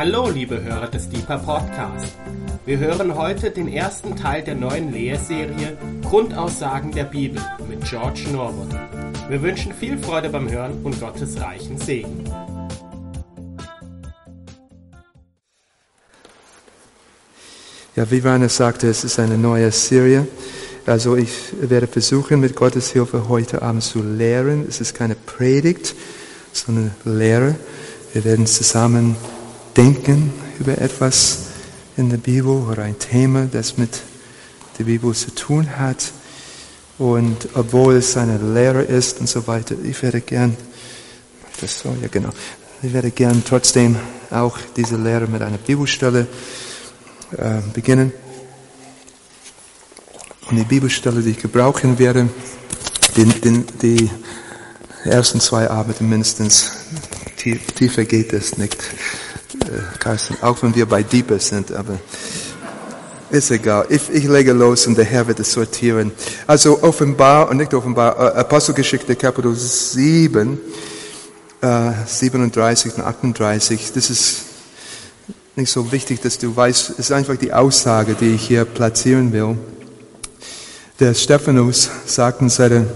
Hallo, liebe Hörer des Deeper Podcast. Wir hören heute den ersten Teil der neuen Lehrserie Grundaussagen der Bibel mit George Norwood. Wir wünschen viel Freude beim Hören und Gottes reichen Segen. Ja, wie Rainer sagte, es ist eine neue Serie. Also ich werde versuchen, mit Gottes Hilfe heute Abend zu lehren. Es ist keine Predigt, sondern Lehre. Wir werden zusammen denken über etwas in der Bibel oder ein Thema, das mit der Bibel zu tun hat. Und obwohl es eine Lehre ist und so weiter, ich werde gern, das so, ja genau, ich werde gern trotzdem auch diese Lehre mit einer Bibelstelle äh, beginnen. Und die Bibelstelle, die ich gebrauchen werde, die, die, die ersten zwei Abende mindestens, tiefer geht es nicht, Carsten, auch wenn wir bei Deeper sind, aber ist egal. Ich, ich lege los und der Herr wird es sortieren. Also offenbar, und nicht offenbar, äh, Apostelgeschichte Kapitel 7, äh, 37 und 38, das ist nicht so wichtig, dass du weißt, es ist einfach die Aussage, die ich hier platzieren will. Der Stephanus sagt in seiner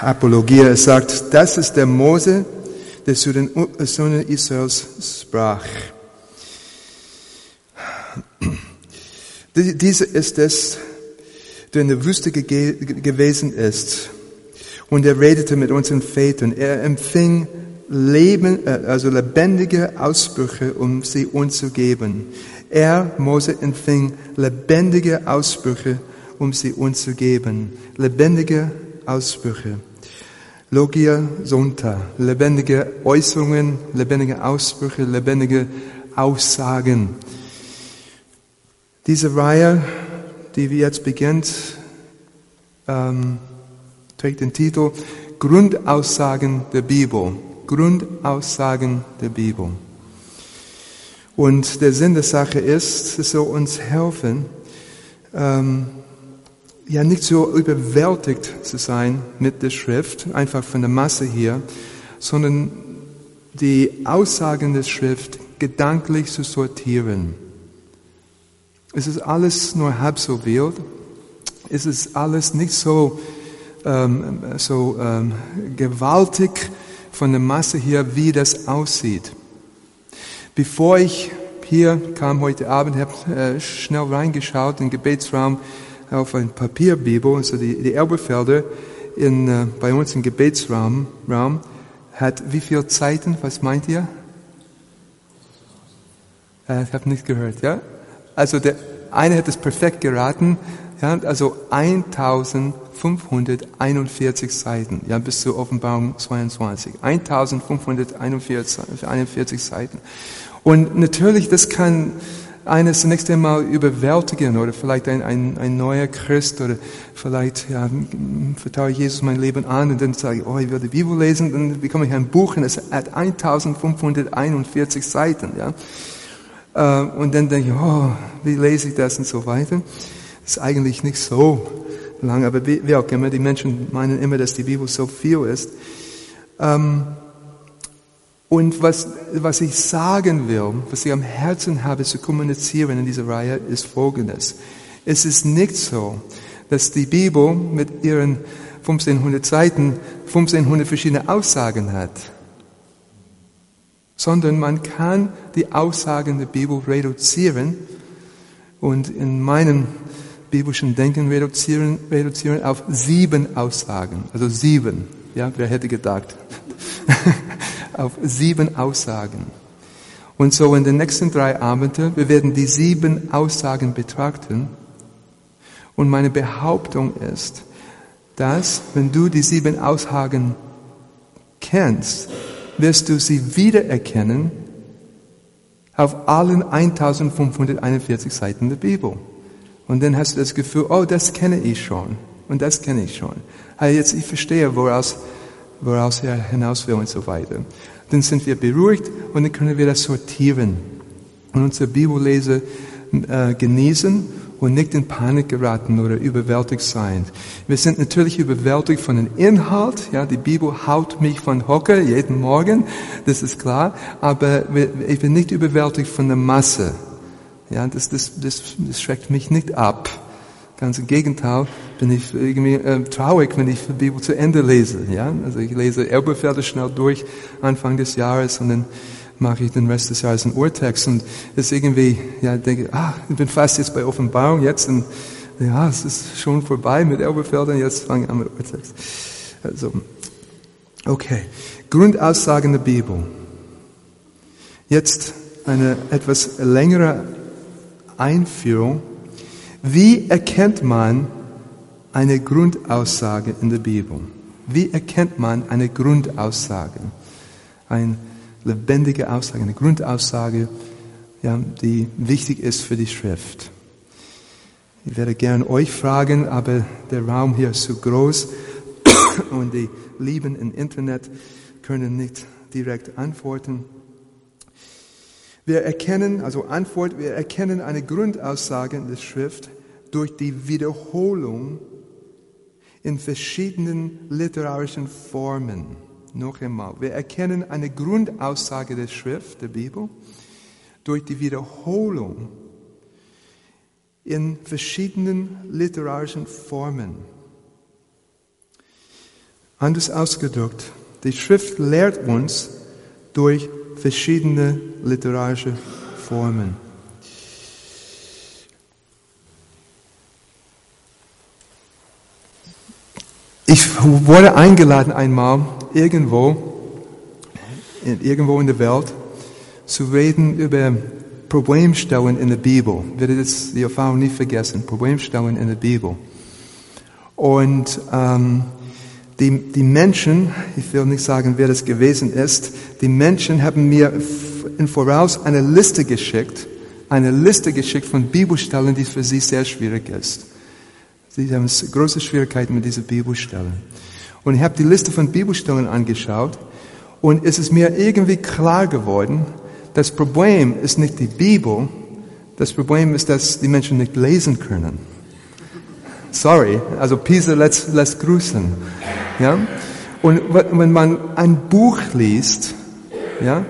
Apologie, er sagt, das ist der Mose, der zu den Söhnen Israels sprach. Dieser ist es, der in der Wüste gewesen ist. Und er redete mit unseren Vätern. Er empfing Leben, äh, also lebendige Ausbrüche, um sie uns zu geben. Er, Mose, empfing lebendige Ausbrüche, um sie uns zu geben. Lebendige Ausbrüche. Logia Sonta, lebendige Äußerungen, lebendige Ausbrüche, lebendige Aussagen. Diese Reihe, die wir jetzt beginnt, ähm, trägt den Titel Grundaussagen der Bibel. Grundaussagen der Bibel. Und der Sinn der Sache ist, es soll uns helfen, ähm, ja nicht so überwältigt zu sein mit der Schrift, einfach von der Masse hier, sondern die Aussagen der Schrift gedanklich zu sortieren. Es ist alles nur halb so wild. Es ist alles nicht so, ähm, so ähm, gewaltig von der Masse hier, wie das aussieht. Bevor ich hier kam heute Abend, habe äh, schnell reingeschaut in den Gebetsraum, auf ein Papierbibel, also die, die Elberfelder in, äh, bei uns im Gebetsraum Raum, hat wie viele Zeiten? Was meint ihr? Äh, ich habe nicht gehört, ja? Also der eine hat es perfekt geraten, ja, also 1541 Seiten, ja, bis zur Offenbarung 22. 1541 Seiten. Und natürlich, das kann eines zunächst einmal überwältigen oder vielleicht ein, ein, ein neuer Christ oder vielleicht ja, vertraue ich Jesus mein Leben an und dann sage ich, oh, ich will die Bibel lesen, dann bekomme ich ein Buch und es hat 1541 Seiten. Ja. Äh, und dann denke ich, oh, wie lese ich das und so weiter. Das ist eigentlich nicht so lang, aber wie auch immer, die Menschen meinen immer, dass die Bibel so viel ist. Ähm, und was, was ich sagen will, was ich am Herzen habe zu kommunizieren in dieser Reihe, ist Folgendes. Es ist nicht so, dass die Bibel mit ihren 1500 Seiten 1500 verschiedene Aussagen hat, sondern man kann die Aussagen der Bibel reduzieren und in meinem biblischen Denken reduzieren, reduzieren auf sieben Aussagen, also sieben. Ja, wer hätte gedacht? auf sieben Aussagen. Und so in den nächsten drei Abenden, wir werden die sieben Aussagen betrachten. Und meine Behauptung ist, dass wenn du die sieben Aussagen kennst, wirst du sie wiedererkennen auf allen 1541 Seiten der Bibel. Und dann hast du das Gefühl, oh, das kenne ich schon. Und das kenne ich schon. Also jetzt, ich verstehe, woraus woraus er hinaus will und so weiter. Dann sind wir beruhigt und dann können wir das sortieren und unsere Bibellese äh, genießen und nicht in Panik geraten oder überwältigt sein. Wir sind natürlich überwältigt von dem Inhalt. Ja, die Bibel haut mich von Hocker jeden Morgen, das ist klar. Aber ich bin nicht überwältigt von der Masse. Ja, das, das, das, das schreckt mich nicht ab. Ganz im Gegenteil, bin ich irgendwie äh, traurig, wenn ich die Bibel zu Ende lese. Ja, also ich lese Elberfelder schnell durch Anfang des Jahres und dann mache ich den Rest des Jahres einen Urtext und es irgendwie, ja, denke, ah, ich bin fast jetzt bei Offenbarung jetzt und ja, es ist schon vorbei mit Elberfeldern, jetzt fange ich an mit Urtext. Also, okay. Grundaussagen der Bibel. Jetzt eine etwas längere Einführung. Wie erkennt man eine Grundaussage in der Bibel? Wie erkennt man eine Grundaussage? Ein lebendige Aussage, eine Grundaussage, ja, die wichtig ist für die Schrift. Ich werde gern euch fragen, aber der Raum hier ist zu groß und die Lieben im Internet können nicht direkt antworten. Wir erkennen, also Antwort, wir erkennen eine Grundaussage in der Schrift durch die Wiederholung in verschiedenen literarischen Formen. Noch einmal, wir erkennen eine Grundaussage der Schrift, der Bibel, durch die Wiederholung in verschiedenen literarischen Formen. Anders ausgedrückt, die Schrift lehrt uns durch verschiedene literarische Formen. Ich wurde eingeladen einmal irgendwo, irgendwo in der Welt, zu reden über Problemstellen in der Bibel. Ich werde das, die Erfahrung nie vergessen. Problemstellen in der Bibel. Und ähm, die, die Menschen, ich will nicht sagen, wer das gewesen ist, die Menschen haben mir im Voraus eine Liste geschickt, eine Liste geschickt von Bibelstellen, die für sie sehr schwierig ist. Sie haben große Schwierigkeiten mit diesen Bibelstellen. Und ich habe die Liste von Bibelstellen angeschaut und es ist mir irgendwie klar geworden, das Problem ist nicht die Bibel, das Problem ist, dass die Menschen nicht lesen können. Sorry, also Pisa lässt, lässt grüßen. Ja? Und wenn man ein Buch liest, ja,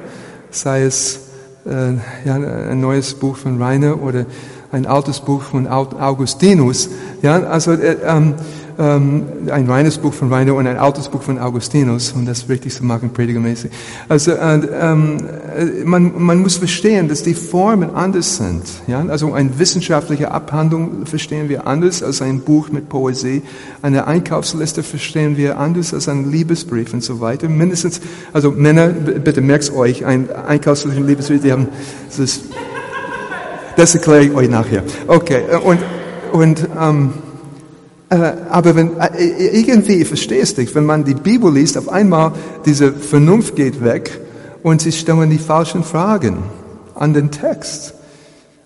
sei es äh, ja, ein neues Buch von Rainer oder ein altes Buch von Augustinus, ja, also äh, ähm, ähm, ein reines Buch von Rainer und ein altes Buch von Augustinus, um das richtig zu machen, predigermäßig. Also äh, ähm, man, man muss verstehen, dass die Formen anders sind. Ja? Also eine wissenschaftliche Abhandlung verstehen wir anders als ein Buch mit Poesie. Eine Einkaufsliste verstehen wir anders als ein Liebesbrief und so weiter. Mindestens, also Männer, bitte merkt euch, ein Einkaufsliste und Liebesbrief, die haben, das, ist, das erkläre ich euch nachher. Okay, und, und ähm, äh, aber wenn, äh, irgendwie, verstehst du, wenn man die Bibel liest, auf einmal diese Vernunft geht weg und sie stellen die falschen Fragen an den Text.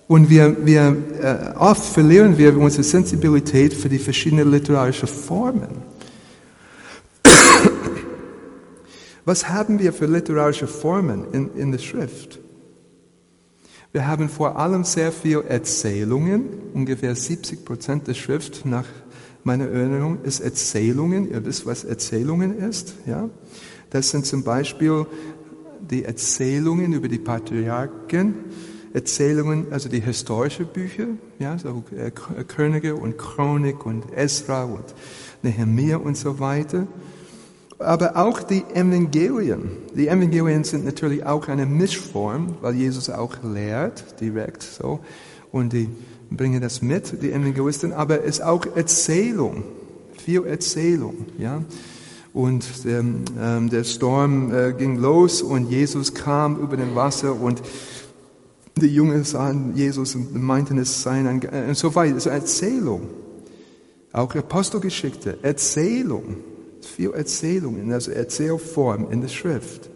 Und wir, wir, äh, oft verlieren wir unsere Sensibilität für die verschiedenen literarischen Formen. Was haben wir für literarische Formen in, in der Schrift? Wir haben vor allem sehr viel Erzählungen, ungefähr 70 Prozent der Schrift nach meine Erinnerung ist Erzählungen. Ihr wisst, was Erzählungen ist, ja? Das sind zum Beispiel die Erzählungen über die Patriarchen, Erzählungen, also die historischen Bücher, ja, so äh, Könige und Chronik und Esra und Nehemiah und so weiter. Aber auch die Evangelien. Die Evangelien sind natürlich auch eine Mischform, weil Jesus auch lehrt, direkt so. Und die bringen das mit, die Evangelisten, aber es ist auch Erzählung, viel Erzählung, ja. Und ähm, ähm, der Sturm äh, ging los und Jesus kam über dem Wasser und die Jungen sahen Jesus und meinten, es sei ein, äh, und so weiter. Es ist Erzählung. Auch Apostelgeschichte, Erzählung. Viel Erzählung, also Erzählform in der Schrift.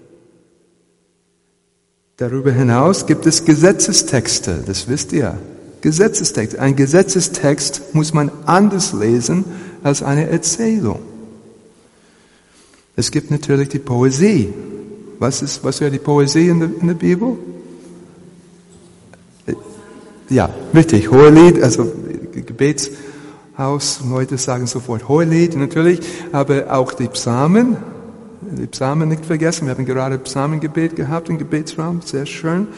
Darüber hinaus gibt es Gesetzestexte, das wisst ihr. Gesetzestext. Ein Gesetzestext muss man anders lesen als eine Erzählung. Es gibt natürlich die Poesie. Was ist, was wäre die Poesie in der, in der Bibel? Ja, richtig. Hohelied, also Gebetshaus. Leute sagen sofort Hohelied, natürlich, aber auch die Psalmen. Die Psalmen nicht vergessen. Wir haben gerade Psalmengebet gehabt im Gebetsraum. Sehr schön.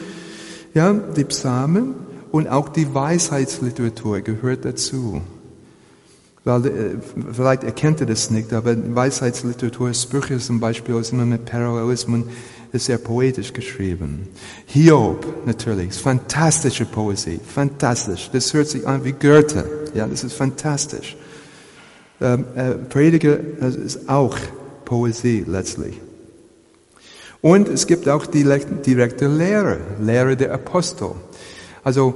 Ja, die Psalmen und auch die Weisheitsliteratur gehört dazu. Weil, äh, vielleicht erkennt ihr das nicht, aber Weisheitsliteratur, Sprüche zum Beispiel, ist immer mit Parallelismen, ist sehr poetisch geschrieben. Hiob, natürlich, ist fantastische Poesie, fantastisch. Das hört sich an wie Goethe, ja, das ist fantastisch. Ähm, äh, Prediger das ist auch Poesie letztlich. Und es gibt auch direkte Lehre, Lehre der Apostel. Also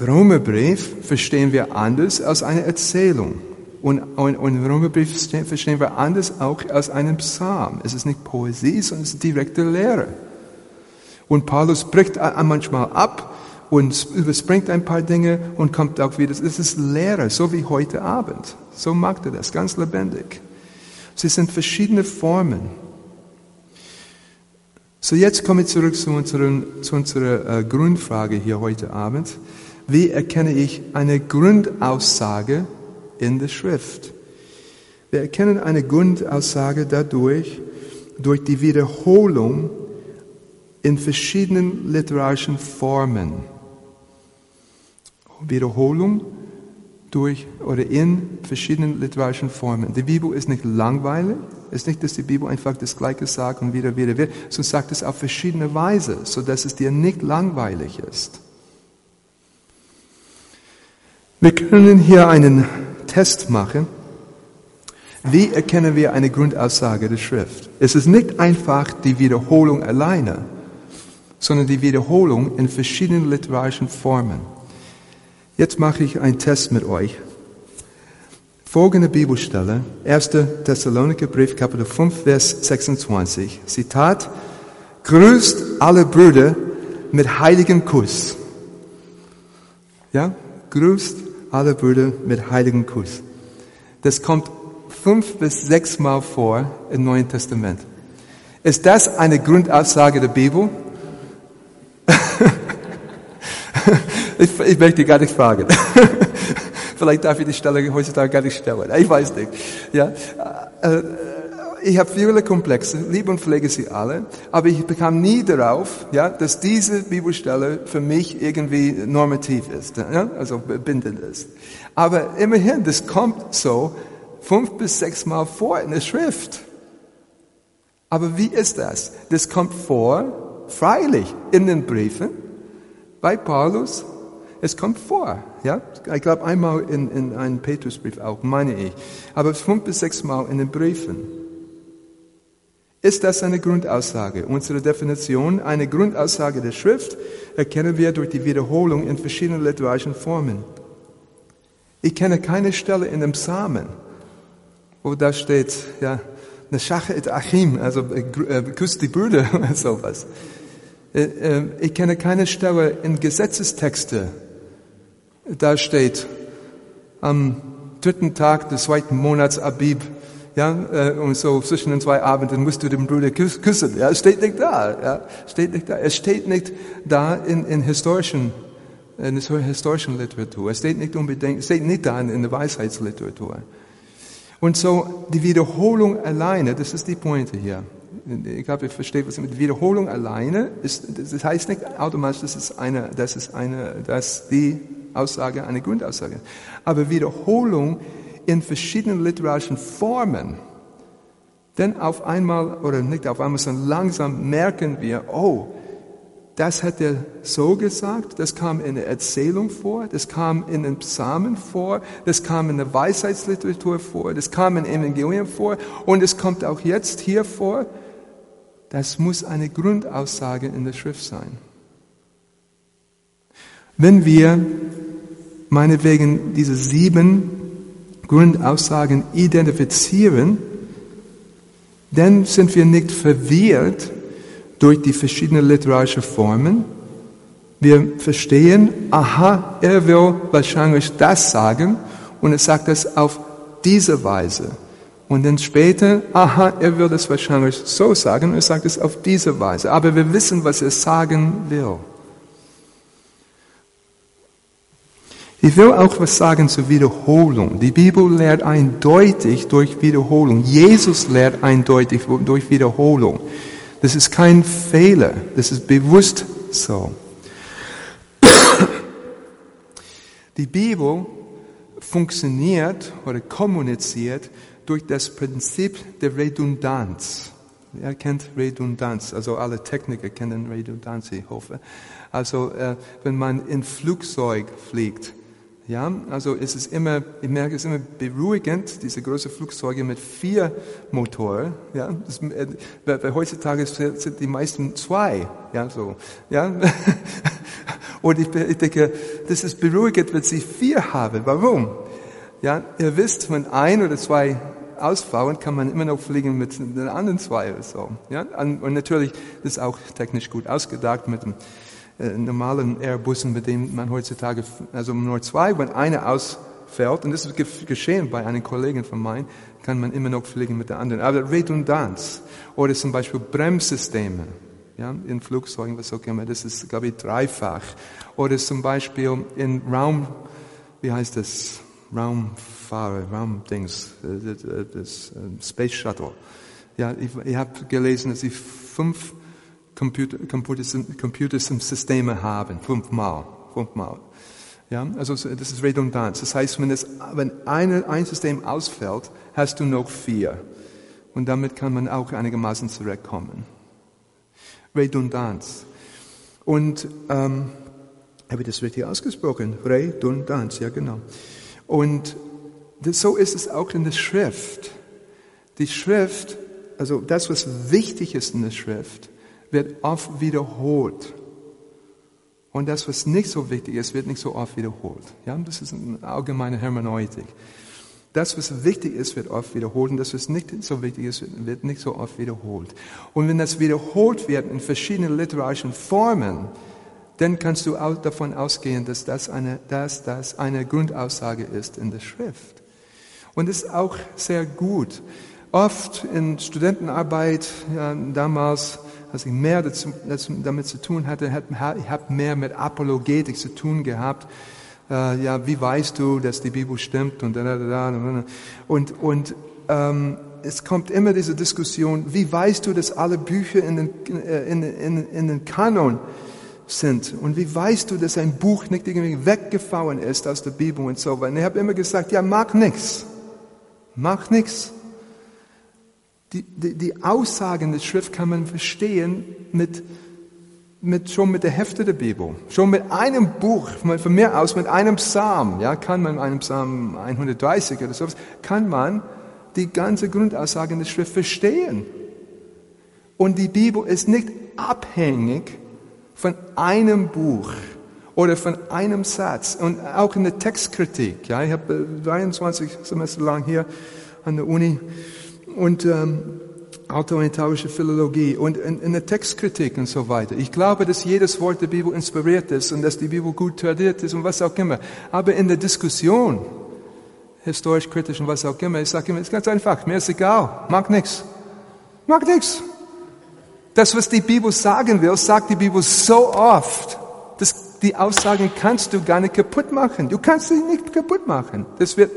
Römerbrief verstehen wir anders als eine Erzählung. Und, und, und Römerbrief verstehen wir anders auch als einen Psalm. Es ist nicht Poesie, sondern es ist direkte Lehre. Und Paulus bricht manchmal ab und überspringt ein paar Dinge und kommt auch wieder. Es ist Lehre, so wie heute Abend. So macht er das, ganz lebendig. Sie sind verschiedene Formen. So, jetzt komme ich zurück zu, unseren, zu unserer äh, Grundfrage hier heute Abend. Wie erkenne ich eine Grundaussage in der Schrift? Wir erkennen eine Grundaussage dadurch, durch die Wiederholung in verschiedenen literarischen Formen. Wiederholung durch oder in verschiedenen literarischen Formen. Die Bibel ist nicht langweilig. Es ist nicht, dass die Bibel einfach das Gleiche sagt und wieder, wieder, wieder, sondern sagt es auf verschiedene Weise, so dass es dir nicht langweilig ist. Wir können hier einen Test machen. Wie erkennen wir eine Grundaussage der Schrift? Es ist nicht einfach die Wiederholung alleine, sondern die Wiederholung in verschiedenen literarischen Formen. Jetzt mache ich einen Test mit euch. Folgende Bibelstelle, 1. Thessaloniker Brief, Kapitel 5, Vers 26. Zitat, grüßt alle Brüder mit heiligen Kuss. Ja, grüßt alle Brüder mit heiligen Kuss. Das kommt fünf bis sechs Mal vor im Neuen Testament. Ist das eine Grundaussage der Bibel? Ich, ich möchte gar nicht fragen. Vielleicht darf ich die Stelle heutzutage gar nicht stellen. Ich weiß nicht. Ja, äh, ich habe viele Komplexe, liebe und pflege sie alle, aber ich bekam nie darauf, ja, dass diese Bibelstelle für mich irgendwie normativ ist, ja, also bindend ist. Aber immerhin, das kommt so fünf bis sechs Mal vor in der Schrift. Aber wie ist das? Das kommt vor, freilich, in den Briefen, bei Paulus, es kommt vor, ja. Ich glaube einmal in, in einem Petrusbrief auch, meine ich. Aber fünf bis sechs Mal in den Briefen. Ist das eine Grundaussage? Unsere Definition, eine Grundaussage der Schrift, erkennen wir durch die Wiederholung in verschiedenen literarischen Formen. Ich kenne keine Stelle in dem Psalmen, wo da steht, ja, Neshache et Achim, also äh, äh küsst die Brüder oder sowas. Äh, äh, ich kenne keine Stelle in Gesetzestexte, da steht, am dritten Tag des zweiten Monats Abib, ja, äh, und so zwischen den zwei Abenden musst du den Bruder küssen. Ja, es steht nicht da, ja, steht nicht da. Es steht nicht da in, in historischen, in historischen Literatur. Es steht nicht unbedingt, es steht nicht da in, in der Weisheitsliteratur. Und so, die Wiederholung alleine, das ist die Pointe hier. Ich glaube, ihr versteht, was mit Wiederholung alleine ist, das heißt nicht automatisch, dass es eine, dass es eine, dass die Aussage eine Grundaussage. Aber Wiederholung in verschiedenen literarischen Formen, denn auf einmal, oder nicht auf einmal, sondern langsam merken wir, oh, das hat er so gesagt, das kam in der Erzählung vor, das kam in den Psalmen vor, das kam in der Weisheitsliteratur vor, das kam in Evangelium vor und es kommt auch jetzt hier vor. Das muss eine Grundaussage in der Schrift sein. Wenn wir meinetwegen diese sieben Grundaussagen identifizieren, dann sind wir nicht verwirrt durch die verschiedenen literarischen Formen. Wir verstehen, aha, er will wahrscheinlich das sagen und er sagt das auf diese Weise. Und dann später, aha, er will das wahrscheinlich so sagen und er sagt es auf diese Weise. Aber wir wissen, was er sagen will. Ich will auch was sagen zur Wiederholung. Die Bibel lehrt eindeutig durch Wiederholung. Jesus lehrt eindeutig durch Wiederholung. Das ist kein Fehler. Das ist bewusst so. Die Bibel funktioniert oder kommuniziert durch das Prinzip der Redundanz. Wer kennt Redundanz? Also alle Techniker kennen Redundanz, ich hoffe. Also äh, wenn man in Flugzeug fliegt, ja, also es ist immer, ich merke es immer beruhigend, diese großen Flugzeuge mit vier Motoren, ja, das, äh, weil heutzutage sind die meisten zwei, ja, so, ja. Und ich, ich denke, das ist beruhigend, wenn sie vier haben. Warum? Ja, ihr wisst, wenn ein oder zwei ausfahren, kann man immer noch fliegen mit den anderen zwei oder so. Ja, und natürlich ist auch technisch gut ausgedacht mit dem äh, normalen Airbussen, mit dem man heutzutage, also nur zwei, wenn einer ausfällt, und das ist geschehen bei einem Kollegen von meinen, kann man immer noch fliegen mit der anderen. Aber Redundanz oder zum Beispiel Bremssysteme, ja, in Flugzeugen, was auch immer, das ist, glaube ich, dreifach. Oder zum Beispiel in Raum, wie heißt das? Raumfahrer, Raumdings, äh, das, ähm, Space Shuttle. Ja, ich, ich habe gelesen, dass sie fünf Computer, Computer, Systeme haben, fünfmal, fünfmal. Ja, also das ist Redundanz. Das heißt, wenn, es, wenn eine, ein System ausfällt, hast du noch vier. Und damit kann man auch einigermaßen zurückkommen. Redundanz. Und ähm, habe ich das richtig ausgesprochen? Redundanz, ja genau. Und das, so ist es auch in der Schrift. Die Schrift, also das, was wichtig ist in der Schrift, wird oft wiederholt. Und das, was nicht so wichtig ist, wird nicht so oft wiederholt. Ja, das ist eine allgemeine Hermeneutik. Das, was wichtig ist, wird oft wiederholt und das, was nicht so wichtig ist, wird nicht so oft wiederholt. Und wenn das wiederholt wird in verschiedenen literarischen Formen, dann kannst du auch davon ausgehen, dass das eine, dass das eine Grundaussage ist in der Schrift. Und das ist auch sehr gut. Oft in Studentenarbeit, ja, damals, als ich mehr dazu, damit zu tun hatte, hat, ich habe mehr mit Apologetik zu tun gehabt äh, ja, wie weißt du, dass die Bibel stimmt und da, da, da, und, und ähm, es kommt immer diese Diskussion, wie weißt du, dass alle Bücher in den, äh, in, in, in den Kanon sind? Und wie weißt du, dass ein Buch nicht irgendwie weggefallen ist aus der Bibel und so weiter? Und ich habe immer gesagt, ja, mach nichts. Mach nichts. Die, die, die Aussagen der Schrift kann man verstehen mit, mit, schon mit der Hälfte der Bibel, schon mit einem Buch, von mir aus mit einem Psalm, ja, kann man einem Psalm 130 oder sowas, kann man die ganze Grundaussage der Schrift verstehen. Und die Bibel ist nicht abhängig von einem Buch oder von einem Satz. Und auch in der Textkritik, ja, ich habe 23 Semester lang hier an der Uni und ähm, altorientalische Philologie und in, in, der Textkritik und so weiter. Ich glaube, dass jedes Wort der Bibel inspiriert ist und dass die Bibel gut tradiert ist und was auch immer. Aber in der Diskussion, historisch, kritisch und was auch immer, ich sage immer, ist ganz einfach, mir ist egal, mag nichts. Mag nichts. Das, was die Bibel sagen will, sagt die Bibel so oft, dass die Aussagen kannst du gar nicht kaputt machen. Du kannst sie nicht kaputt machen. Das wird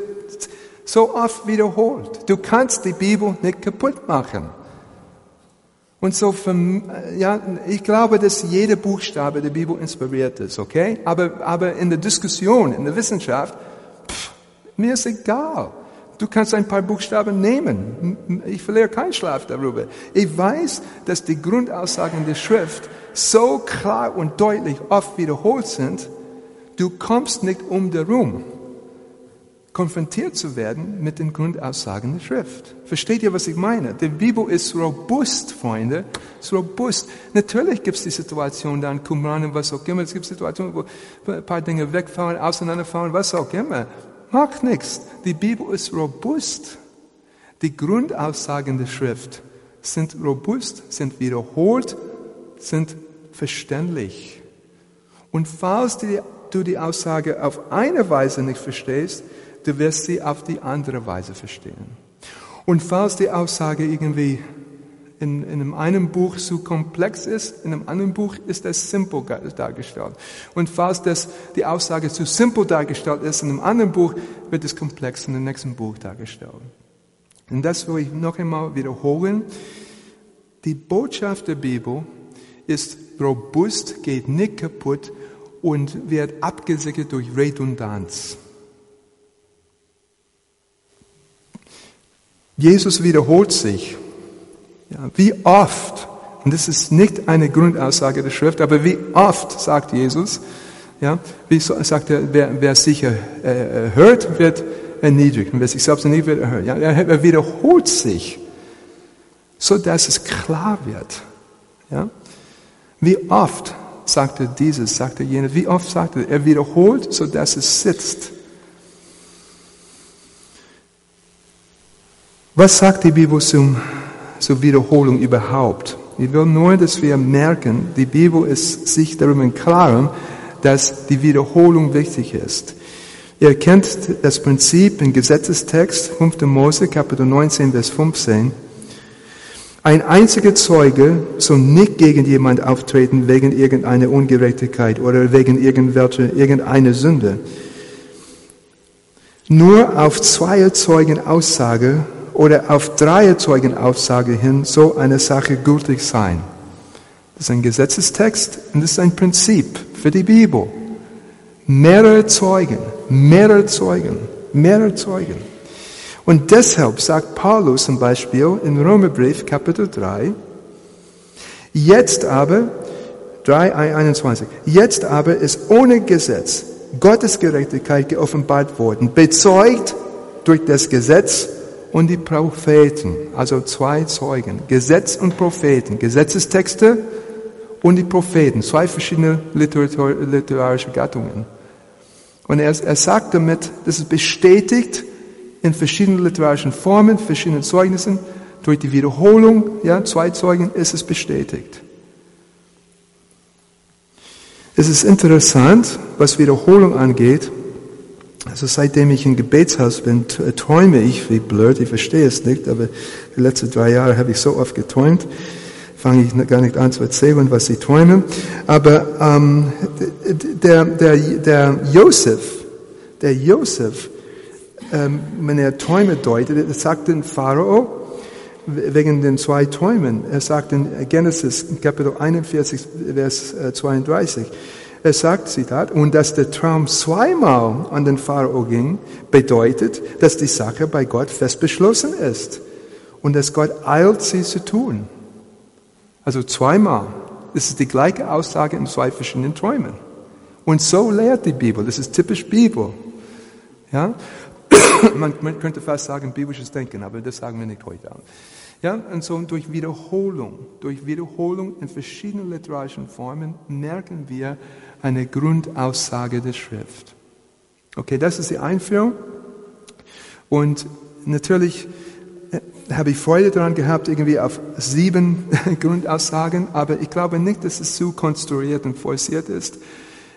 so oft wiederholt. Du kannst die Bibel nicht kaputt machen. Und so, für, ja, ich glaube, dass jeder Buchstabe der Bibel inspiriert ist, okay? Aber, aber in der Diskussion, in der Wissenschaft, pff, mir ist egal. Du kannst ein paar Buchstaben nehmen. Ich verliere keinen Schlaf darüber. Ich weiß, dass die Grundaussagen der Schrift so klar und deutlich oft wiederholt sind, du kommst nicht um darum konfrontiert zu werden mit den Grundaussagen der Schrift. Versteht ihr, was ich meine? Die Bibel ist robust, Freunde, ist robust. Natürlich gibt es die Situation da in Qumran und was auch immer. Es gibt Situationen, wo ein paar Dinge wegfallen, auseinanderfallen, was auch immer. Macht nichts. Die Bibel ist robust. Die Grundaussagen der Schrift sind robust, sind wiederholt, sind verständlich. Und falls du die Aussage auf eine Weise nicht verstehst, du wirst sie auf die andere Weise verstehen. Und falls die Aussage irgendwie in, in einem Buch zu komplex ist, in einem anderen Buch ist es simpel dargestellt. Und falls das, die Aussage zu simpel dargestellt ist, in einem anderen Buch wird es komplex in dem nächsten Buch dargestellt. Und das will ich noch einmal wiederholen. Die Botschaft der Bibel ist robust, geht nicht kaputt und wird abgesichert durch Redundanz. Jesus wiederholt sich. Ja, wie oft, und das ist nicht eine Grundaussage der Schrift, aber wie oft sagt Jesus, ja, wie sagt er, wer, wer sicher äh, hört, wird erniedrigt. Und wer sich selbst erniedrigt, wird erhört. Ja, er wiederholt sich, so dass es klar wird. Ja. Wie oft sagt er dieses, sagt er jenes, wie oft sagt er, er wiederholt, so dass es sitzt. Was sagt die Bibel zum, zur Wiederholung überhaupt? Ich will nur, dass wir merken, die Bibel ist sich darüber im Klaren, dass die Wiederholung wichtig ist. Ihr kennt das Prinzip im Gesetzestext 5. Mose, Kapitel 19, Vers 15. Ein einziger Zeuge soll nicht gegen jemand auftreten wegen irgendeiner Ungerechtigkeit oder wegen irgendwelcher, irgendeiner Sünde. Nur auf zwei Zeugen Aussage oder auf drei Zeugen Aussage hin soll eine Sache gültig sein. Das ist ein Gesetzestext und das ist ein Prinzip für die Bibel. Mehrere Zeugen, mehrere Zeugen, mehrere Zeugen. Und deshalb sagt Paulus zum Beispiel im Römerbrief Kapitel 3, jetzt aber, 3, 21, jetzt aber ist ohne Gesetz Gottes Gerechtigkeit geoffenbart worden, bezeugt durch das Gesetz und die Propheten, also zwei Zeugen, Gesetz und Propheten, Gesetzestexte und die Propheten, zwei verschiedene literarische Gattungen. Und er, er sagt damit, das ist bestätigt in verschiedenen literarischen Formen, verschiedenen Zeugnissen, durch die Wiederholung, ja, zwei Zeugen ist es bestätigt. Es ist interessant, was Wiederholung angeht. Also seitdem ich im Gebetshaus bin, träume ich wie blöd, ich verstehe es nicht, aber die letzten drei Jahre habe ich so oft geträumt, fange ich gar nicht an zu erzählen, was ich träume. Aber ähm, der, der, der Josef, der Josef, ähm, wenn er Träume deutet, sagt den Pharao, wegen den zwei Träumen, er sagt in Genesis Kapitel 41, Vers 32, äh, er sagt, Zitat, und dass der Traum zweimal an den Pharao ging, bedeutet, dass die Sache bei Gott fest beschlossen ist und dass Gott eilt, sie zu tun. Also zweimal. Das ist die gleiche Aussage in zwei verschiedenen Träumen. Und so lehrt die Bibel. Das ist typisch Bibel. Ja? man, könnte fast sagen, biblisches Denken, aber das sagen wir nicht heute. Ja, und so durch Wiederholung, durch Wiederholung in verschiedenen literarischen Formen merken wir eine Grundaussage der Schrift. Okay, das ist die Einführung. Und natürlich äh, habe ich Freude daran gehabt, irgendwie auf sieben Grundaussagen, aber ich glaube nicht, dass es zu konstruiert und forciert ist.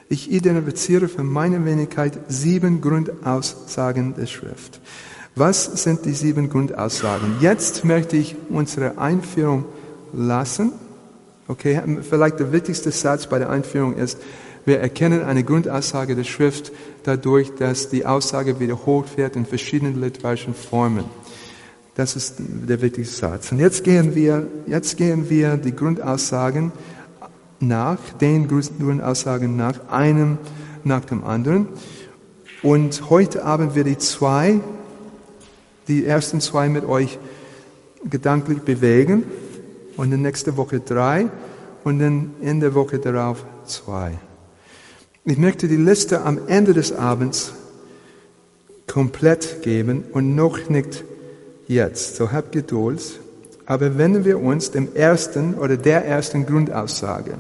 Ich identifiziere für meine Wenigkeit sieben Grundaussagen der Schrift. Was sind die sieben Grundaussagen? Jetzt möchte ich unsere Einführung lassen. Okay, vielleicht der wichtigste Satz bei der Einführung ist, wir erkennen eine Grundaussage der Schrift dadurch, dass die Aussage wiederholt wird in verschiedenen literarischen Formen. Das ist der wichtigste Satz. Und jetzt gehen wir, jetzt gehen wir die Grundaussagen nach, den Grundaussagen nach, einem nach dem anderen. Und heute Abend werde ich zwei, die ersten zwei mit euch gedanklich bewegen und in nächste Woche drei und dann in der Woche darauf zwei. Ich möchte die Liste am Ende des Abends komplett geben und noch nicht jetzt. So habt Geduld. Aber wenden wir uns dem ersten oder der ersten Grundaussage.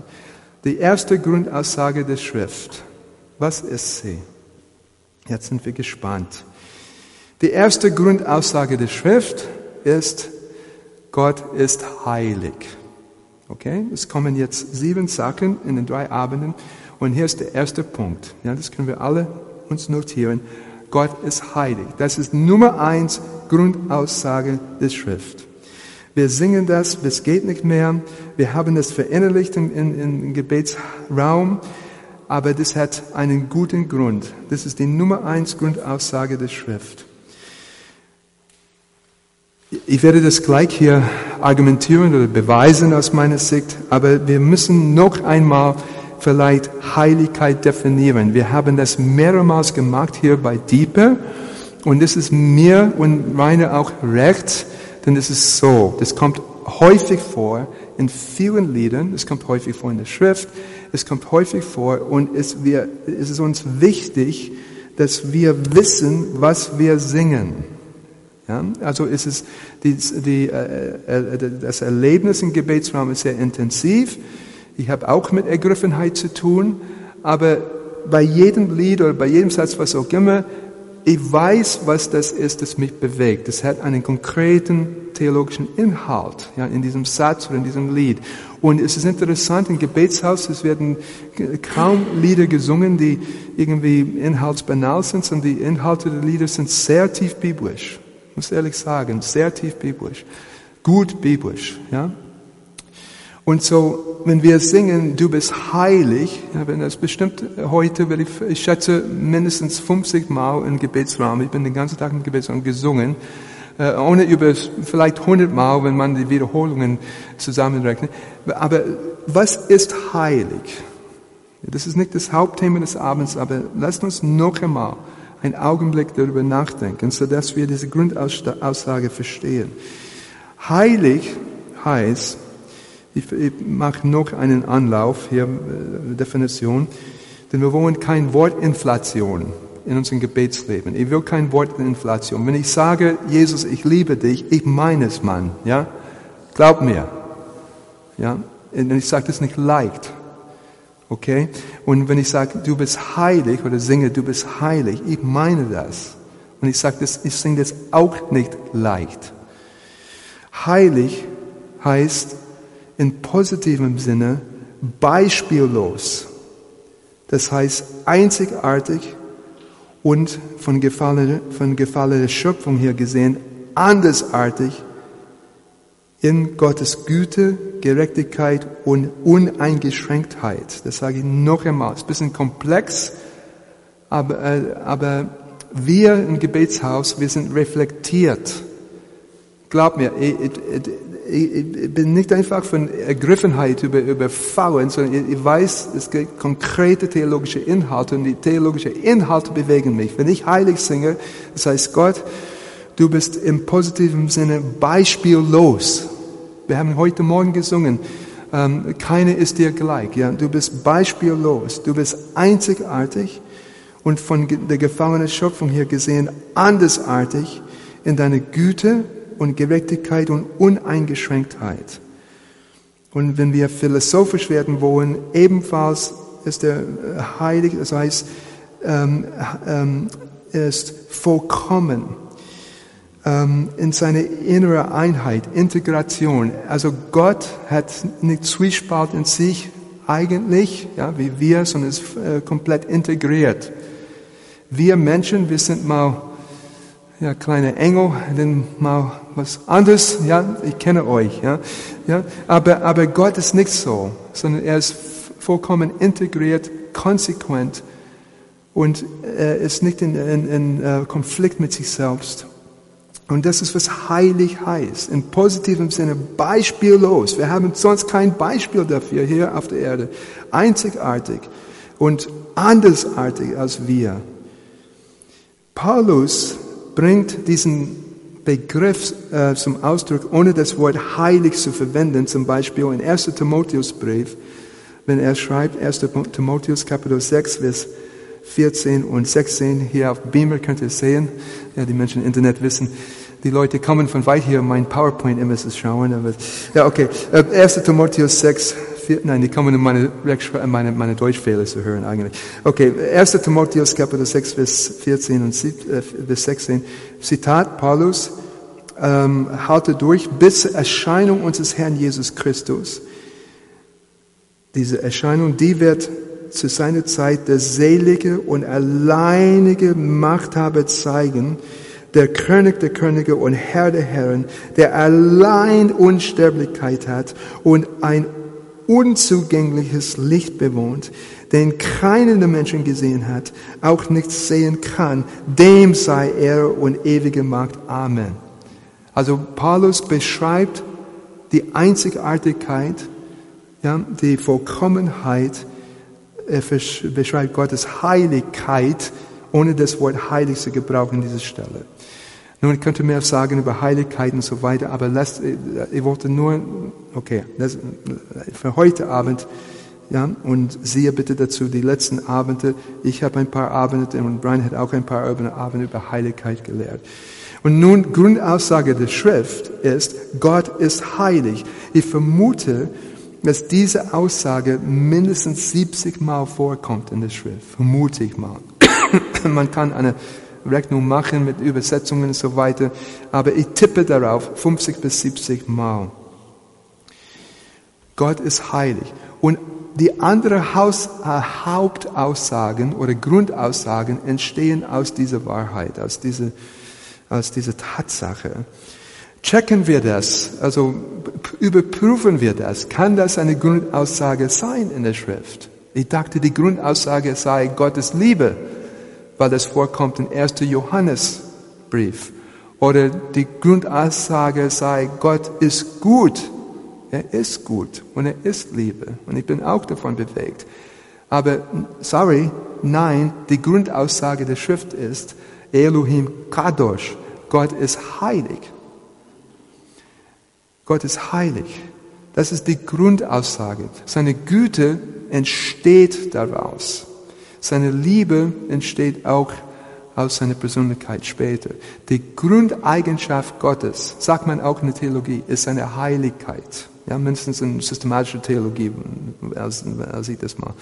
Die erste Grundaussage der Schrift. Was ist sie? Jetzt sind wir gespannt. Die erste Grundaussage der Schrift ist, Gott ist heilig. Okay? Es kommen jetzt sieben Sachen in den drei Abenden. Und hier ist der erste Punkt. Ja, das können wir alle uns notieren. Gott ist heilig. Das ist Nummer eins Grundaussage der Schrift. Wir singen das, es geht nicht mehr. Wir haben das verinnerlicht im, im, im Gebetsraum, aber das hat einen guten Grund. Das ist die Nummer eins Grundaussage der Schrift. Ich werde das gleich hier argumentieren oder beweisen aus meiner Sicht, aber wir müssen noch einmal vielleicht Heiligkeit definieren. Wir haben das mehrmals gemacht hier bei Diepe und es ist mir und Rainer auch recht, denn es ist so, das kommt häufig vor in vielen Liedern, es kommt häufig vor in der Schrift, es kommt häufig vor und es, wir, es ist uns wichtig, dass wir wissen, was wir singen. Ja, also ist es die, die, äh, äh, das Erlebnis im Gebetsraum ist sehr intensiv. Ich habe auch mit Ergriffenheit zu tun, aber bei jedem Lied oder bei jedem Satz, was auch immer, ich weiß, was das ist, das mich bewegt. Das hat einen konkreten theologischen Inhalt ja, in diesem Satz oder in diesem Lied. Und es ist interessant, im Gebetshaus, es werden kaum Lieder gesungen, die irgendwie inhaltsbanal sind, sondern die Inhalte der Lieder sind sehr tief biblisch. Ich muss ehrlich sagen, sehr tief biblisch. Gut biblisch, ja. Und so, wenn wir singen, du bist heilig, ja, wenn das bestimmt heute, weil ich, ich schätze mindestens 50 Mal im Gebetsraum, ich bin den ganzen Tag im Gebetsraum gesungen, äh, ohne über vielleicht 100 Mal, wenn man die Wiederholungen zusammenrechnet. Aber was ist heilig? Das ist nicht das Hauptthema des Abends, aber lasst uns noch einmal einen Augenblick darüber nachdenken, sodass wir diese Grundaussage verstehen. Heilig heißt, ich, ich mache noch einen Anlauf hier, äh, Definition, denn wir wollen kein Wortinflation in unserem Gebetsleben. Ich will kein Wortinflation. Wenn ich sage, Jesus, ich liebe dich, ich meine es, Mann, ja? Glaub mir. Ja? Und ich sage das nicht leicht. Okay? Und wenn ich sage, du bist heilig oder singe, du bist heilig, ich meine das. Und ich sage das, ich singe das auch nicht leicht. Heilig heißt in positivem Sinne beispiellos. Das heißt einzigartig und von gefallener, von gefallener Schöpfung hier gesehen andersartig in Gottes Güte, Gerechtigkeit und Uneingeschränktheit. Das sage ich noch einmal. Es ist ein bisschen komplex, aber, aber wir im Gebetshaus, wir sind reflektiert. Glaub mir, ich, bin nicht einfach von Ergriffenheit über, überfallen, sondern ich weiß, es gibt konkrete theologische Inhalte und die theologischen Inhalte bewegen mich. Wenn ich heilig singe, das heißt Gott, du bist im positiven Sinne beispiellos. Wir haben heute Morgen gesungen, ähm, keine ist dir gleich. Ja? Du bist beispiellos, du bist einzigartig und von der gefallenen Schöpfung hier gesehen andersartig in deiner Güte und Gerechtigkeit und Uneingeschränktheit. Und wenn wir philosophisch werden wollen, ebenfalls ist er äh, heilig, das heißt, ähm, ähm, ist vollkommen ähm, in seine innere Einheit, Integration. Also Gott hat nicht Zwiespalt in sich eigentlich, ja, wie wir, sondern ist äh, komplett integriert. Wir Menschen, wir sind mal ja, kleine Engel, dann mal was anderes, ja, ich kenne euch, ja, ja, aber, aber Gott ist nicht so, sondern er ist vollkommen integriert, konsequent und er ist nicht in, in, in uh, Konflikt mit sich selbst. Und das ist, was heilig heißt. In positivem Sinne beispiellos. Wir haben sonst kein Beispiel dafür hier auf der Erde. Einzigartig und andersartig als wir. Paulus bringt diesen Begriff äh, zum Ausdruck, ohne das Wort heilig zu verwenden, zum Beispiel in 1. Timotheusbrief, wenn er schreibt, 1. Timotheus Kapitel 6, Vers 14 und 16. Hier auf Beamer könnt ihr sehen. Ja, die Menschen im Internet wissen, die Leute kommen von weit hier, mein PowerPoint immer zu schauen. Aber, ja, okay. 1. Äh, Timotheus 6, 4, nein, die kommen, um meine, meine, meine Deutschfehler zu hören eigentlich. Okay, 1. Timotheus Kapitel 6, Vers 14 und äh, Vers 16. Zitat Paulus, ähm, halte durch bis zur Erscheinung unseres Herrn Jesus Christus. Diese Erscheinung, die wird zu seiner Zeit der selige und alleinige Machthaber zeigen, der König der Könige und Herr der Herren, der allein Unsterblichkeit hat und ein unzugängliches Licht bewohnt, den keiner der Menschen gesehen hat, auch nichts sehen kann, dem sei Ehre und ewige Macht. Amen. Also Paulus beschreibt die Einzigartigkeit, ja, die Vollkommenheit, er beschreibt Gottes Heiligkeit, ohne das Wort heilig zu gebrauchen an dieser Stelle. Nun, könnte mehr sagen über Heiligkeit und so weiter, aber lasst, ich wollte nur, okay, das, für heute Abend, ja, und siehe bitte dazu die letzten Abende. Ich habe ein paar Abende und Brian hat auch ein paar Abende über Heiligkeit gelehrt. Und nun, Grundaussage der Schrift ist, Gott ist heilig. Ich vermute, dass diese Aussage mindestens 70 Mal vorkommt in der Schrift. Vermute ich mal. Man kann eine Rechnung machen mit Übersetzungen und so weiter. Aber ich tippe darauf 50 bis 70 Mal. Gott ist heilig. Und die anderen Haus, äh, Hauptaussagen oder Grundaussagen entstehen aus dieser Wahrheit, aus dieser, aus dieser Tatsache. Checken wir das, also überprüfen wir das. Kann das eine Grundaussage sein in der Schrift? Ich dachte, die Grundaussage sei Gottes Liebe weil das vorkommt im 1. Johannesbrief. Oder die Grundaussage sei, Gott ist gut. Er ist gut und er ist Liebe. Und ich bin auch davon bewegt. Aber, sorry, nein, die Grundaussage der Schrift ist, Elohim Kadosh. Gott ist heilig. Gott ist heilig. Das ist die Grundaussage. Seine Güte entsteht daraus. Seine Liebe entsteht auch aus seiner Persönlichkeit später. Die Grundeigenschaft Gottes, sagt man auch in der Theologie, ist seine Heiligkeit. Ja, mindestens in systematischer Theologie, als, als ich das mal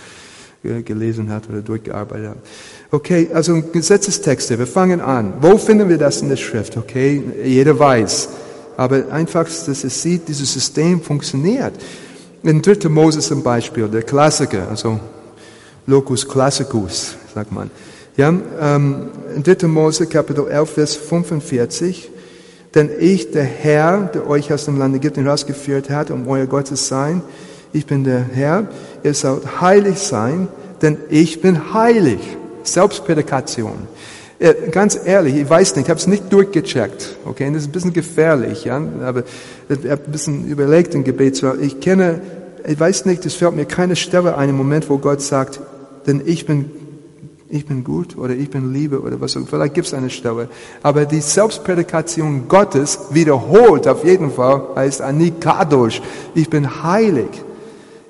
gelesen hat oder durchgearbeitet habe. Okay, also Gesetzestexte, wir fangen an. Wo finden wir das in der Schrift? Okay, jeder weiß. Aber einfach, dass es sieht, dieses System funktioniert. In 3. Moses zum Beispiel, der Klassiker, also Locus classicus, sagt man. Ja, ähm, 3. Mose, Kapitel 11, Vers 45. Denn ich, der Herr, der euch aus dem Land Ägypten herausgeführt hat, um euer Gott zu sein, ich bin der Herr, ihr sollt heilig sein, denn ich bin heilig. Selbstprädikation. Äh, ganz ehrlich, ich weiß nicht, ich habe es nicht durchgecheckt, okay, und das ist ein bisschen gefährlich, ja, aber ich habe ein bisschen überlegt im Gebet, ich kenne, ich weiß nicht, es fällt mir keine Stelle ein im Moment, wo Gott sagt, denn ich bin, ich bin gut oder ich bin Liebe oder was auch Vielleicht gibt es eine Stelle. Aber die Selbstprädikation Gottes wiederholt auf jeden Fall heißt Anikadosh. Ich bin heilig.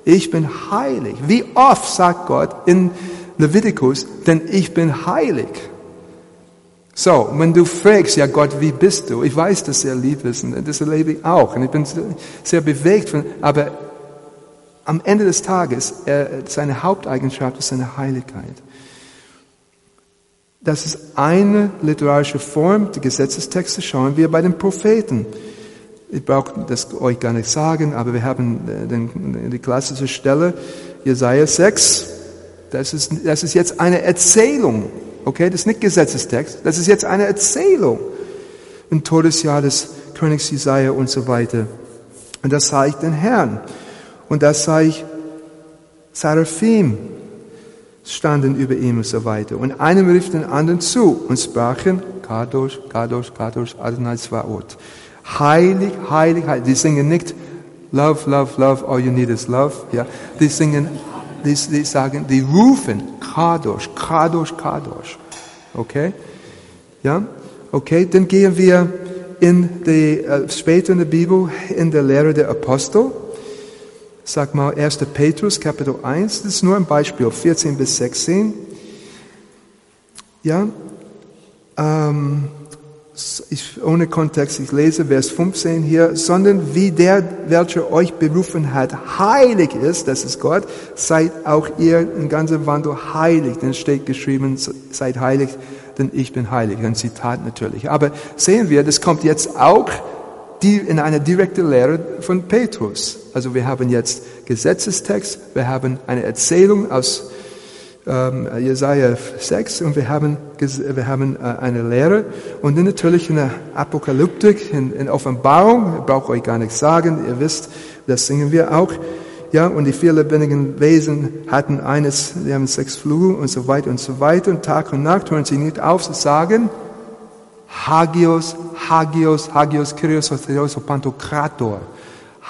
Ich bin heilig. Wie oft sagt Gott in Leviticus, denn ich bin heilig. So, wenn du fragst, ja Gott, wie bist du? Ich weiß, dass er lieb ist und das erlebe ich auch. Und ich bin sehr bewegt von, aber am Ende des Tages, er, seine Haupteigenschaft ist seine Heiligkeit. Das ist eine literarische Form, die Gesetzestexte schauen wir bei den Propheten. Ich brauche das euch gar nicht sagen, aber wir haben äh, den, die klassische Stelle, Jesaja 6. Das ist, das ist jetzt eine Erzählung. Okay, das ist nicht Gesetzestext. Das ist jetzt eine Erzählung. Im Todesjahr des Königs Jesaja und so weiter. Und das sah ich den Herrn. Und das sah ich Seraphim standen über ihm und so weiter. Und einem rief den anderen zu und sprachen, Kadosh, Kadosh, Kadosh, Adonai Zwaot. Heilig, heilig, heilig. Die singen nicht, love, love, love, all you need is love. Ja, die singen, die, die sagen, die rufen, Kadosh, Kadosh, Kadosh. Okay? Ja? Okay, dann gehen wir in die, äh, später in der Bibel, in der Lehre der Apostel. Sag mal 1. Petrus Kapitel 1, das ist nur ein Beispiel, 14 bis 16. Ja, ähm, ich, ohne Kontext, ich lese Vers 15 hier, sondern wie der, welcher euch berufen hat, heilig ist, das ist Gott, seid auch ihr in ganzer Wandel heilig, denn es steht geschrieben, seid heilig, denn ich bin heilig. Ein Zitat natürlich. Aber sehen wir, das kommt jetzt auch in einer direkten Lehre von Petrus. Also wir haben jetzt Gesetzestext, wir haben eine Erzählung aus, ähm, Jesaja 6 und wir haben, wir haben äh, eine Lehre und natürlich in der Apokalyptik, in, in Offenbarung, ich brauche euch gar nichts sagen, ihr wisst, das singen wir auch. Ja, und die vier lebendigen Wesen hatten eines, die haben sechs Flügel und so weiter und so weiter. Und Tag und Nacht hören sie nicht auf zu sagen, Hagios, Hagios, Hagios, Kyrios, Theos, Pantokrator.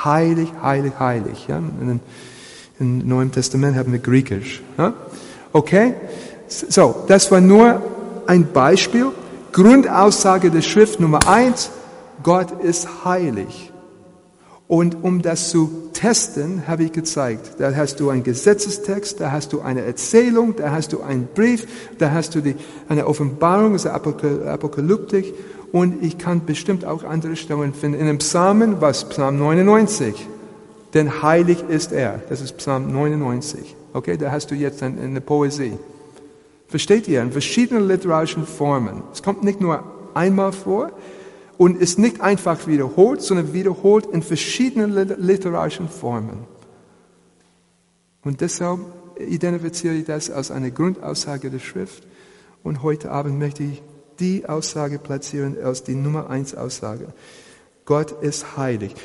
Heilig, heilig, heilig. Ja, in, Im Neuen Testament haben wir Griechisch. Ja? Okay? So, das war nur ein Beispiel. Grundaussage der Schrift Nummer eins, Gott ist heilig. Und um das zu testen, habe ich gezeigt, da hast du einen Gesetzestext, da hast du eine Erzählung, da hast du einen Brief, da hast du die, eine Offenbarung, also Apokalyptik. Und ich kann bestimmt auch andere Stellen finden. In dem Psalmen, was Psalm 99. Denn heilig ist er. Das ist Psalm 99. Okay, da hast du jetzt eine Poesie. Versteht ihr? In verschiedenen literarischen Formen. Es kommt nicht nur einmal vor und ist nicht einfach wiederholt, sondern wiederholt in verschiedenen literarischen Formen. Und deshalb identifiziere ich das als eine Grundaussage der Schrift. Und heute Abend möchte ich die Aussage platzieren als die Nummer eins Aussage. Gott ist heilig.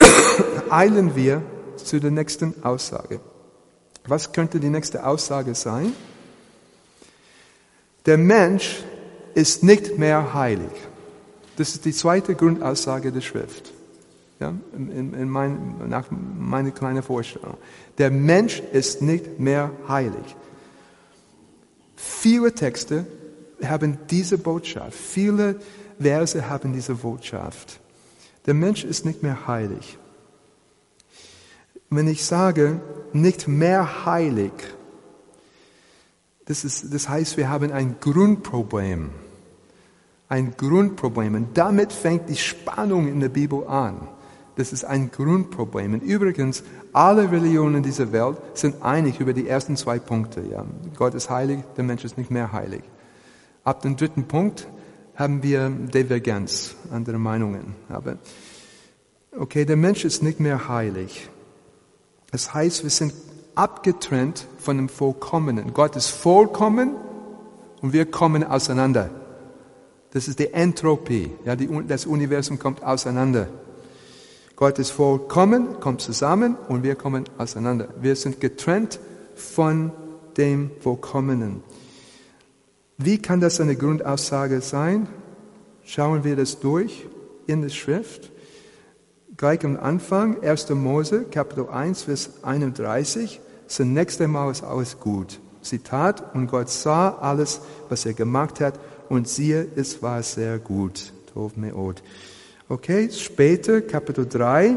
Eilen wir zu der nächsten Aussage. Was könnte die nächste Aussage sein? Der Mensch ist nicht mehr heilig. Das ist die zweite Grundaussage der Schrift. Ja, in, in mein, nach meiner kleinen Vorstellung. Der Mensch ist nicht mehr heilig. Viele Texte haben diese Botschaft. Viele Verse haben diese Botschaft. Der Mensch ist nicht mehr heilig. Wenn ich sage, nicht mehr heilig, das, ist, das heißt, wir haben ein Grundproblem. Ein Grundproblem. Und damit fängt die Spannung in der Bibel an. Das ist ein Grundproblem. Und übrigens, alle Religionen dieser Welt sind einig über die ersten zwei Punkte. Ja. Gott ist heilig, der Mensch ist nicht mehr heilig. Ab dem dritten Punkt haben wir Divergenz, andere Meinungen. Aber okay, der Mensch ist nicht mehr heilig. Das heißt, wir sind abgetrennt von dem Vollkommenen. Gott ist vollkommen und wir kommen auseinander. Das ist die Entropie. Ja, die, das Universum kommt auseinander. Gott ist vollkommen, kommt zusammen und wir kommen auseinander. Wir sind getrennt von dem Vollkommenen. Wie kann das eine Grundaussage sein? Schauen wir das durch in der Schrift. Gleich am Anfang, 1. Mose, Kapitel 1, Vers 31. Zunächst einmal ist alles gut. Zitat, und Gott sah alles, was er gemacht hat, und siehe, es war sehr gut. Okay, später, Kapitel 3,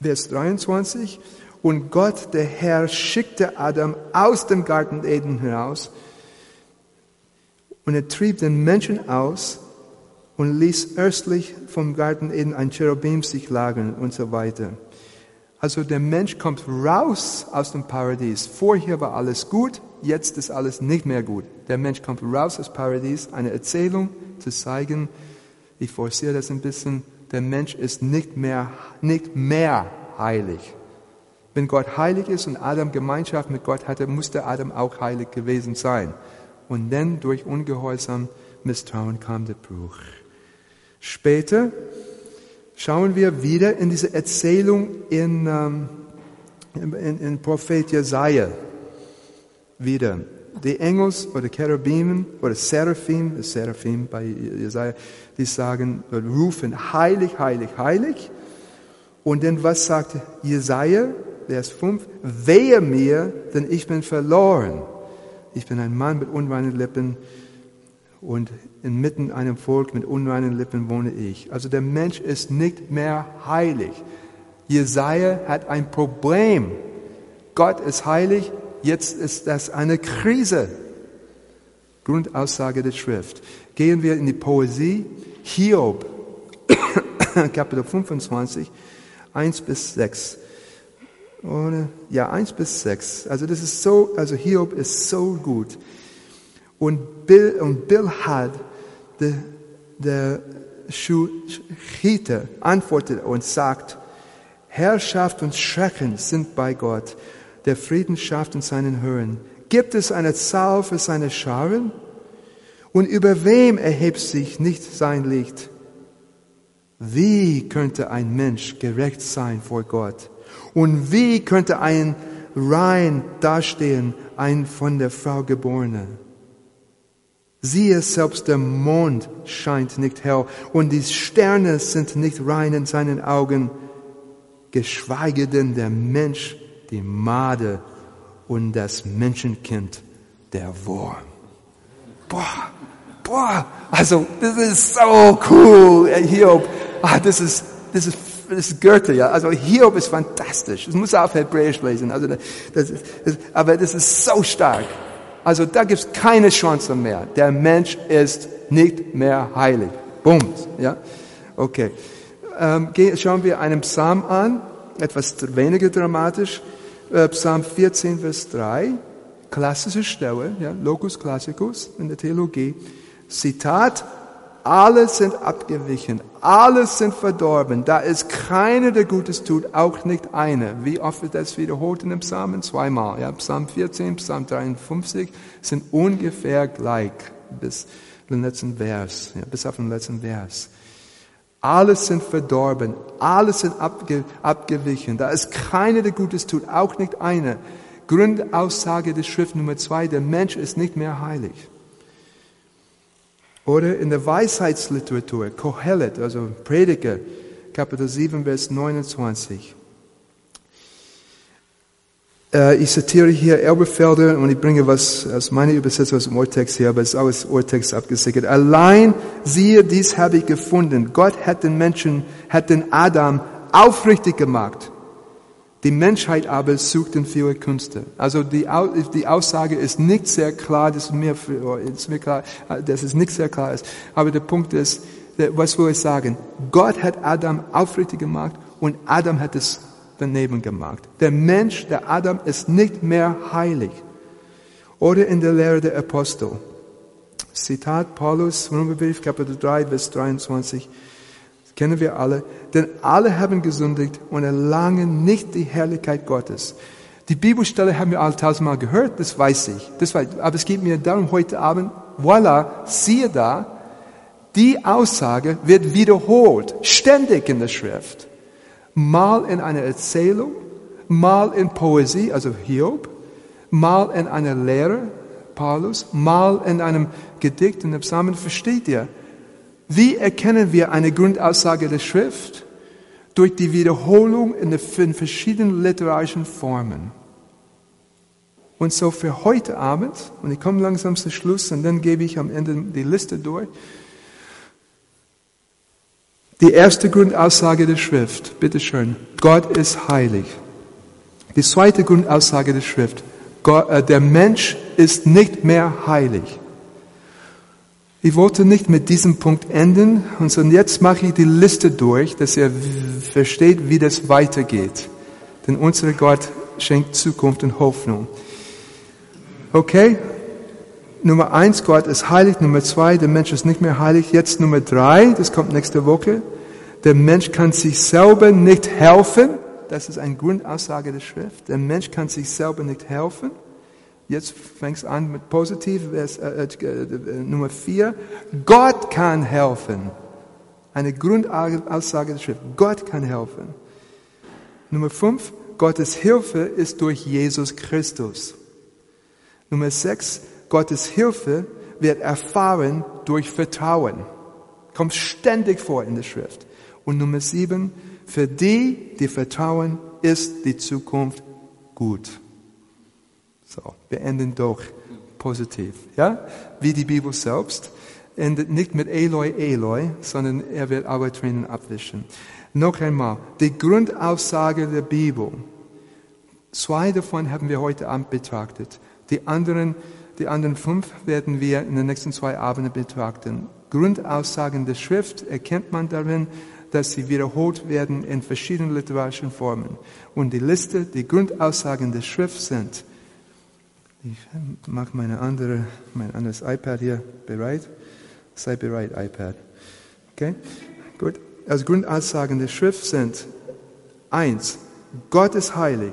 Vers 23. Und Gott, der Herr, schickte Adam aus dem Garten Eden heraus und er trieb den Menschen aus und ließ östlich vom Garten Eden ein Cherubim sich lagern und so weiter. Also der Mensch kommt raus aus dem Paradies. Vorher war alles gut, jetzt ist alles nicht mehr gut. Der Mensch kommt raus aus Paradies, eine Erzählung zu zeigen. Ich forciere das ein bisschen. Der Mensch ist nicht mehr, nicht mehr heilig. Wenn Gott heilig ist und Adam Gemeinschaft mit Gott hatte, musste Adam auch heilig gewesen sein. Und dann durch Ungehorsam, Misstrauen kam der Bruch. Später schauen wir wieder in diese Erzählung in, ähm, in, in Prophet Jesaja wieder. Die Engels oder Cherubimen oder Seraphim, Seraphim bei Jesaja, die sagen, rufen heilig, heilig, heilig. Und dann was sagt Jesaja, Vers 5? Wehe mir, denn ich bin verloren ich bin ein Mann mit unreinen Lippen und inmitten einem Volk mit unreinen Lippen wohne ich. Also der Mensch ist nicht mehr heilig. Jesaja hat ein Problem. Gott ist heilig, jetzt ist das eine Krise. Grundaussage der Schrift. Gehen wir in die Poesie. Hiob, Kapitel 25, 1 bis 6. Oder, ja, eins bis sechs. Also das ist so, also Hiob ist so gut. Und Bill, und Bildhad, der, der Schuhiter, antwortet und sagt, Herrschaft und Schrecken sind bei Gott. Der Frieden schafft in seinen Hören? Gibt es eine Zahl für seine Scharen? Und über wem erhebt sich nicht sein Licht? Wie könnte ein Mensch gerecht sein vor Gott? Und wie könnte ein rein dastehen, ein von der Frau geborener? Siehe, selbst der Mond scheint nicht hell und die Sterne sind nicht rein in seinen Augen, geschweige denn der Mensch, die Made und das Menschenkind, der Wurm. Boah, boah, also das ist so cool, Hiob. Ah, das ist, das ist, das ist Goethe, ja. Also Hiob ist fantastisch. Das muss er auf Hebräisch lesen. Also das, das, das, aber das ist so stark. Also da gibt's keine Chance mehr. Der Mensch ist nicht mehr heilig. Bums, ja. Okay. Ähm, schauen wir einen Psalm an, etwas weniger dramatisch. Äh, Psalm 14, Vers 3. Klassische Stelle, ja, Locus Classicus in der Theologie. Zitat, alle sind abgewichen, alle sind verdorben. Da ist keiner, der Gutes tut, auch nicht einer. Wie oft wird das wiederholt in dem Psalmen? Zweimal. Ja, Psalm 14, Psalm 53 sind ungefähr gleich bis den letzten Vers, ja, bis auf den letzten Vers. Alle sind verdorben, alle sind abge, abgewichen. Da ist keiner, der Gutes tut, auch nicht einer. Grundaussage der Schrift Nummer zwei, der Mensch ist nicht mehr heilig. Oder in der Weisheitsliteratur, Kohelet, also Prediger, Kapitel 7, Vers 29. Äh, ich zitiere hier Elberfelder und ich bringe was aus meiner Übersetzung aus dem Urtext hier, aber es ist aus Urtext abgesickert. Allein siehe, dies habe ich gefunden. Gott hat den Menschen, hat den Adam aufrichtig gemacht. Die Menschheit aber sucht in viele Künste. Also die, die Aussage ist nicht sehr klar, das mir, ist mir klar, dass es nicht sehr klar ist. Aber der Punkt ist, was will ich sagen? Gott hat Adam aufrichtig gemacht und Adam hat es daneben gemacht. Der Mensch, der Adam, ist nicht mehr heilig. Oder in der Lehre der Apostel. Zitat Paulus, Römerbrief, Kapitel 3, Vers 23 kennen wir alle, denn alle haben gesündigt und erlangen nicht die Herrlichkeit Gottes. Die Bibelstelle haben wir alle tausendmal gehört, das weiß ich. Das weiß, aber es geht mir darum heute Abend, voila, siehe da, die Aussage wird wiederholt, ständig in der Schrift. Mal in einer Erzählung, mal in Poesie, also Hiob, mal in einer Lehre, Paulus, mal in einem Gedicht, in einem Psalmen, versteht ihr? Wie erkennen wir eine Grundaussage der Schrift? Durch die Wiederholung in den verschiedenen literarischen Formen. Und so für heute Abend, und ich komme langsam zum Schluss und dann gebe ich am Ende die Liste durch. Die erste Grundaussage der Schrift, bitteschön, Gott ist heilig. Die zweite Grundaussage der Schrift, Gott, äh, der Mensch ist nicht mehr heilig. Ich wollte nicht mit diesem Punkt enden, und jetzt mache ich die Liste durch, dass ihr versteht, wie das weitergeht. Denn unser Gott schenkt Zukunft und Hoffnung. Okay? Nummer eins, Gott ist heilig. Nummer zwei, der Mensch ist nicht mehr heilig. Jetzt Nummer drei, das kommt nächste Woche. Der Mensch kann sich selber nicht helfen. Das ist eine Grundaussage der Schrift. Der Mensch kann sich selber nicht helfen. Jetzt fängst an mit positiv, äh, äh, äh, Nummer vier. Gott kann helfen. Eine Grundaussage der Schrift. Gott kann helfen. Nummer fünf. Gottes Hilfe ist durch Jesus Christus. Nummer sechs. Gottes Hilfe wird erfahren durch Vertrauen. Kommt ständig vor in der Schrift. Und Nummer sieben. Für die, die vertrauen, ist die Zukunft gut. So, wir enden doch positiv, ja? Wie die Bibel selbst endet nicht mit Eloi, Eloi, sondern er wird alle Tränen abwischen. Noch einmal, die Grundaussage der Bibel. Zwei davon haben wir heute Abend betrachtet. Die anderen, die anderen fünf werden wir in den nächsten zwei Abenden betrachten. Grundaussagen der Schrift erkennt man darin, dass sie wiederholt werden in verschiedenen literarischen Formen. Und die Liste, die Grundaussagen der Schrift sind ich mache meine andere, mein anderes iPad hier bereit. Sei bereit, iPad. Okay? Gut. Also Grundaussagen der Schrift sind eins, Gott ist heilig.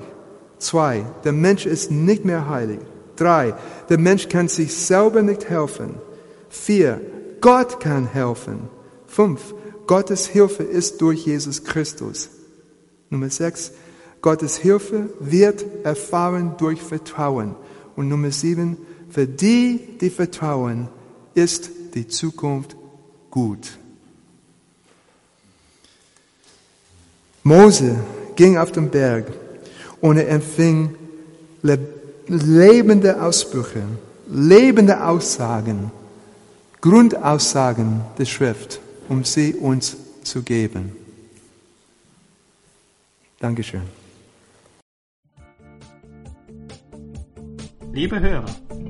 Zwei, der Mensch ist nicht mehr heilig. Drei, der Mensch kann sich selber nicht helfen. Vier, Gott kann helfen. Fünf, Gottes Hilfe ist durch Jesus Christus. Nummer sechs, Gottes Hilfe wird erfahren durch Vertrauen. Und Nummer sieben, für die, die vertrauen, ist die Zukunft gut. Mose ging auf den Berg und er empfing lebende Ausbrüche, lebende Aussagen, Grundaussagen der Schrift, um sie uns zu geben. Dankeschön. Liebe Hörer,